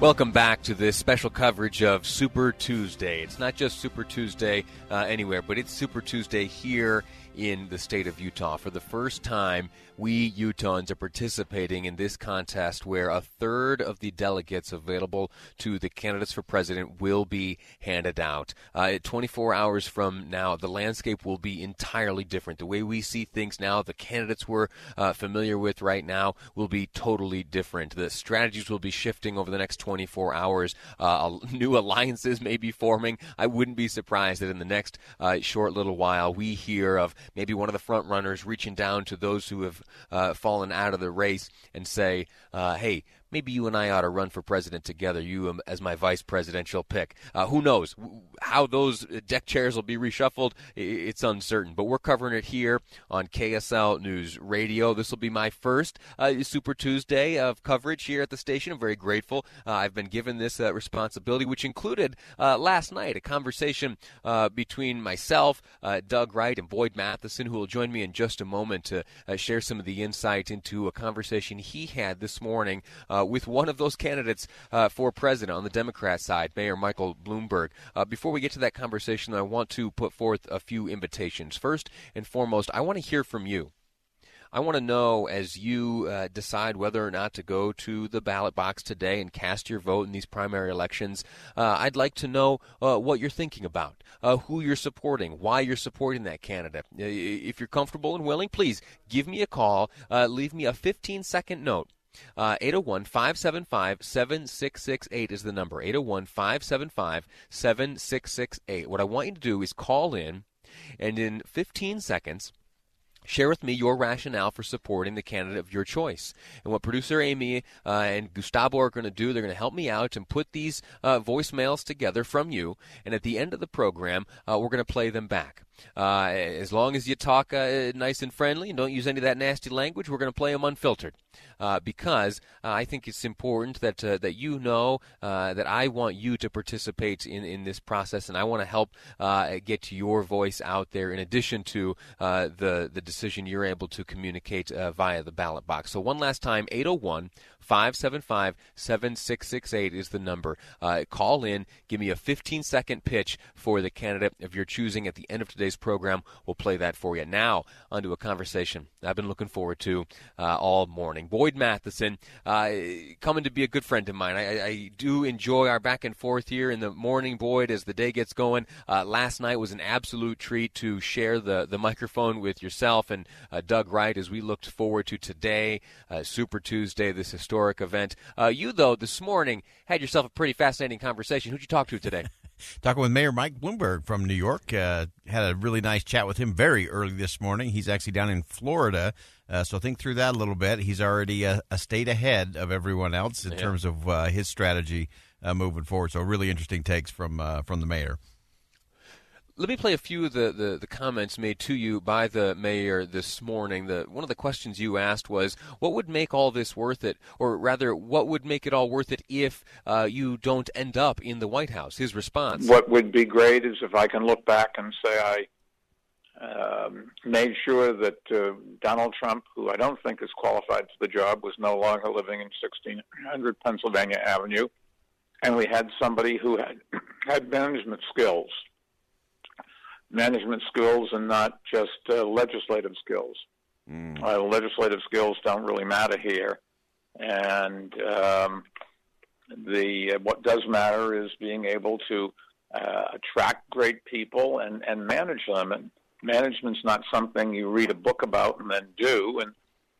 Welcome back to this special coverage of Super Tuesday. It's not just Super Tuesday uh, anywhere, but it's Super Tuesday here in the state of Utah. For the first time, we Utahns are participating in this contest where a third of the delegates available to the candidates for president will be handed out. Uh, 24 hours from now, the landscape will be entirely different. The way we see things now, the candidates we're uh, familiar with right now, will be totally different. The strategies will be shifting over the next 24 hours. Uh, new alliances may be forming. I wouldn't be surprised that in the next uh, short little while we hear of maybe one of the front runners reaching down to those who have uh, fallen out of the race and say, uh, hey, maybe you and I ought to run for president together, you um, as my vice presidential pick. Uh, who knows how those deck chairs will be reshuffled? It's uncertain, but we're covering it here on KSL News Radio. This will be my first uh, Super Tuesday of coverage here at the station. I'm very grateful. Uh, I've been given this uh, responsibility, which included uh, last night a conversation uh, between myself, Doug Wright, and Boyd Matheson, who will join me in just a moment to share some of the insight into a conversation he had this morning uh, with one of those candidates uh, for president on the Democrat side, Mayor Michael Bloomberg. Uh, before we get to that conversation, I want to put forth a few invitations. First and foremost, I want to hear from you. I want to know as you uh, decide whether or not to go to the ballot box today and cast your vote in these primary elections. Uh, I'd like to know uh, what you're thinking about, uh, who you're supporting, why you're supporting that candidate. If you're comfortable and willing, please give me a call. Uh, leave me a 15 second note. Uh, 801 575 7668 is the number. 801 575 7668. What I want you to do is call in, and in 15 seconds, Share with me your rationale for supporting the candidate of your choice. And what producer Amy uh, and Gustavo are going to do, they're going to help me out and put these uh, voicemails together from you. And at the end of the program, uh, we're going to play them back. Uh, as long as you talk uh, nice and friendly and don't use any of that nasty language, we're going to play them unfiltered. Uh, because uh, I think it's important that uh, that you know uh, that I want you to participate in, in this process, and I want to help get your voice out there. In addition to the the decision you're able to communicate uh, via the ballot box. So one last time, 801 575 7668 is the number. Uh, call in, give me a 15 second pitch for the candidate of your choosing at the end of today's program. We'll play that for you. Now, onto a conversation I've been looking forward to uh, all morning. Boyd Matheson, uh, coming to be a good friend of mine. I, I, do enjoy our back and forth here in the morning, Boyd, as the day gets going. Uh, last night was an absolute treat to share the, the microphone with yourself and uh, Doug Wright as we looked forward to today, uh, Super Tuesday, this historic historic event. Uh, you, though, this morning had yourself a pretty fascinating conversation. Who'd you talk to today? Talking with Mayor Mike Bloomberg from New York. Uh, had a really nice chat with him very early this morning. He's actually down in Florida. Uh, so think through that a little bit. He's already a, a state ahead of everyone else in yeah. terms of uh, his strategy uh, moving forward. So really interesting takes from uh, from the mayor. Let me play a few of the, the, the, comments made to you by the mayor this morning. The, one of the questions you asked was, what would make all this worth it? Or rather, what would make it all worth it if uh, you don't end up in the White House? His response. What would be great is if I can look back and say I um, made sure that uh, Donald Trump, who I don't think is qualified for the job, was no longer living in 1600 Pennsylvania Avenue. And we had somebody who had, had management skills management skills and not just uh, legislative skills. Mm. Uh, legislative skills don't really matter here, and um, the uh, what does matter is being able to uh, attract great people and and manage them. And management's not something you read a book about and then do. And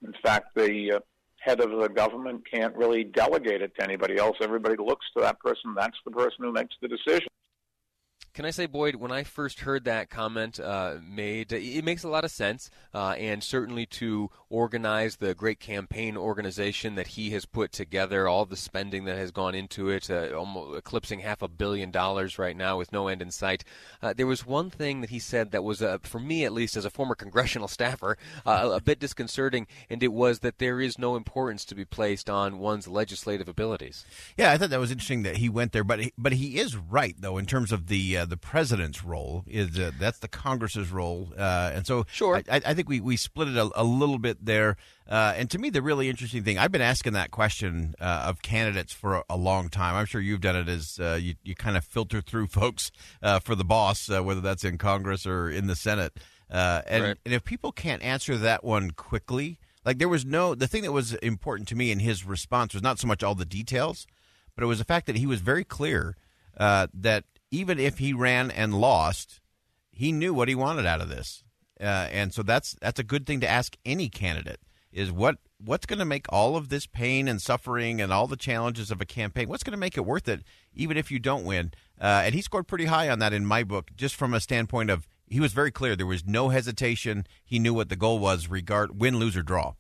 in fact, the uh, head of the government can't really delegate it to anybody else. Everybody looks to that person. That's the person who makes the decision. Can I say, Boyd, when I first heard that comment uh, made, it makes a lot of sense, uh, and certainly to organize the great campaign organization that he has put together, all the spending that has gone into it, uh, almost eclipsing half a billion dollars right now with no end in sight. Uh, there was one thing that he said that was, uh, for me at least, as a former congressional staffer, uh, a bit disconcerting, and it was that there is no importance to be placed on one's legislative abilities. Yeah, I thought that was interesting that he went there, but he, but he is right though in terms of the the president's role is uh, that's the Congress's role, uh, and so sure. I, I, think we, we split it a, a little bit there. Uh, and to me, the really interesting thing, I've been asking that question uh, of candidates for a, a, long time. I'm sure you've done it as uh, you, you kind of filter through folks uh, for the boss, whether that's in Congress or in the Senate. and, right. and if people can't answer that one quickly, like there was no the thing that was important to me in his response was not so much all the details, but it was the fact that he was very clear uh, that even if he ran and lost, he knew what he wanted out of this, uh, and so that's that's a good thing to ask any candidate: is what what's going to make all of this pain and suffering and all the challenges of a campaign what's going to make it worth it, even if you don't win? Uh, and he scored pretty high on that in my book, just from a standpoint of he was very clear. There was no hesitation. He knew what the goal was, regard win, lose or draw.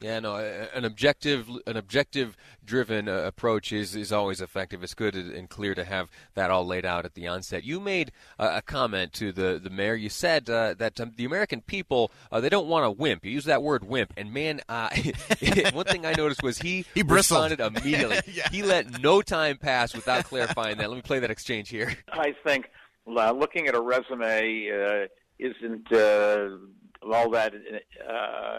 Yeah, no, an objective, an objective-driven uh, approach is is always effective. It's good and clear to have that all laid out at the onset. You made uh, a comment to the the mayor. You said uh, that um, the American people uh, they don't want a wimp. You used that word wimp, and man, uh, one thing I noticed was he he responded immediately. yeah. He let no time pass without clarifying that. Let me play that exchange here. I think looking at a resume uh, isn't all that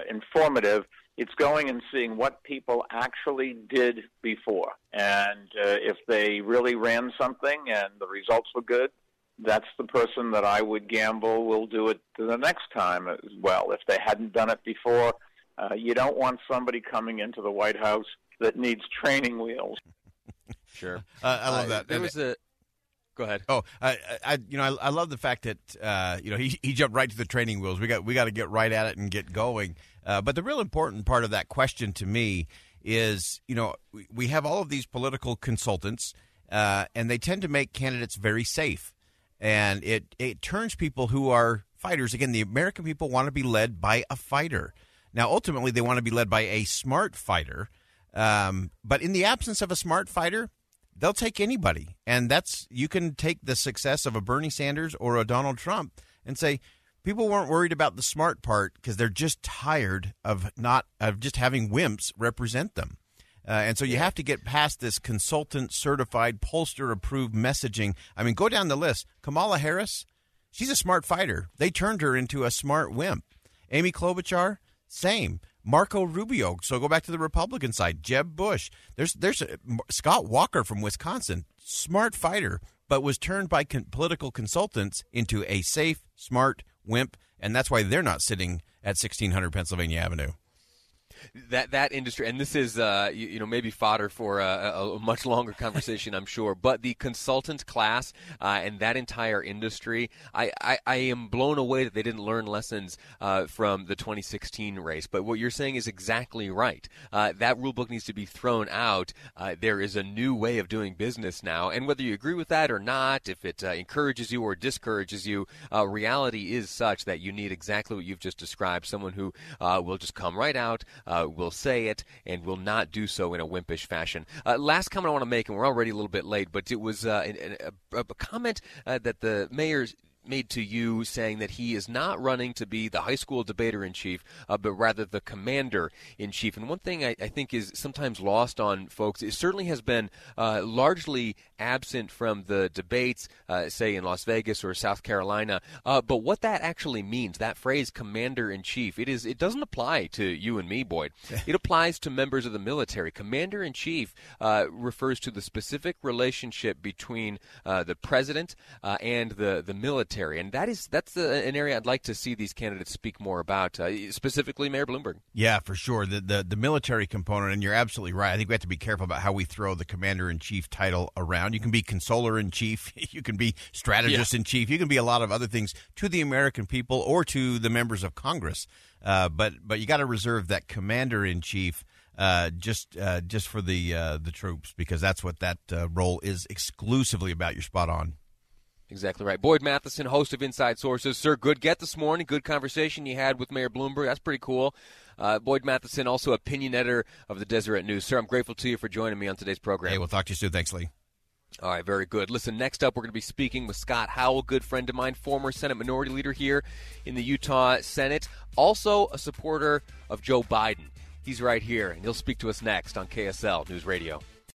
informative it's going and seeing what people actually did before. And uh, if they really ran something and the results were good, that's the person that I would gamble will do it the next time as well. If they hadn't done it before, uh, you don't want somebody coming into the White House that needs training wheels. Sure, uh, I love that. there was a Go ahead. Oh, I, I you know, I, I, love the fact that uh, you know he, he jumped right to the training wheels. We got we got to get right at it and get going. Uh, but the real important part of that question to me is, you know, we, we have all of these political consultants, uh, and they tend to make candidates very safe, and it it turns people who are fighters. Again, the American people want to be led by a fighter. Now, ultimately, they want to be led by a smart fighter. Um, but in the absence of a smart fighter, they'll take anybody. And that's you can take the success of a Bernie Sanders or a Donald Trump and say people weren't worried about the smart part because they're just tired of not of just having wimps represent them. Uh, and so you have to get past this consultant certified pollster approved messaging. I mean, go down the list. Kamala Harris, she's a smart fighter. They turned her into a smart wimp. Amy Klobuchar, same. Marco Rubio. So go back to the Republican side. Jeb Bush. There's there's a, Scott Walker from Wisconsin, smart fighter, but was turned by con- political consultants into a safe, smart wimp, and that's why they're not sitting at 1600 Pennsylvania Avenue that that industry, and this is uh, you, you, know maybe fodder for a, a, much longer conversation, I'm sure. But the consultant class uh, and that entire industry, I, I, I, am blown away that they didn't learn lessons uh, from the 2016 race. But what you're saying is exactly right. Uh, that rule book needs to be thrown out. Uh, there is a new way of doing business now, and whether you agree with that or not, if it uh, encourages you or discourages you, reality is such that you need exactly what you've just described: someone who will just come right out uh, will say it and will not do so in a wimpish fashion. Uh, last comment I want to make, and we're already a little bit late, but it was uh, a, a, comment uh, that the mayor's made to you saying that he is not running to be the high school debater in chief, uh, but rather the commander in chief. And one thing I, I, think is sometimes lost on folks, it certainly has been uh, largely absent from the debates, uh, say in Las Vegas or South Carolina. Uh, but what that actually means, that phrase commander in chief, it is it doesn't apply to you and me, Boyd. it applies to members of the military. Commander in chief uh, refers to the specific relationship between uh, the president and the, the military military, and that is that's the, an area I'd like to see these candidates speak more about, uh, specifically Mayor Bloomberg. Yeah, for sure. The, the the military component, and you're absolutely right. I think we have to be careful about how we throw the commander in chief title around. You can be consoler in chief, you can be strategist yeah. in chief, you can be a lot of other things to the American people or to the members of Congress. Uh, but but you got to reserve that commander in chief. Uh, just uh, just for the uh, the troops because that's what that uh, role is exclusively about. You're spot on. Exactly right. Boyd Matheson, host of Inside Sources. Sir, good get this morning. Good conversation you had with Mayor Bloomberg. That's pretty cool. Uh, Boyd Matheson, also opinion editor of the Deseret News. Sir, I'm grateful to you for joining me on today's program. Hey, we'll talk to you soon. Thanks, Lee. All right, very good. Listen, next up, we're going to be speaking with Scott Howell, good friend of mine, former Senate Minority Leader here in the Utah Senate, also a supporter of Joe Biden. He's right here, and he'll speak to us next on KSL News Radio.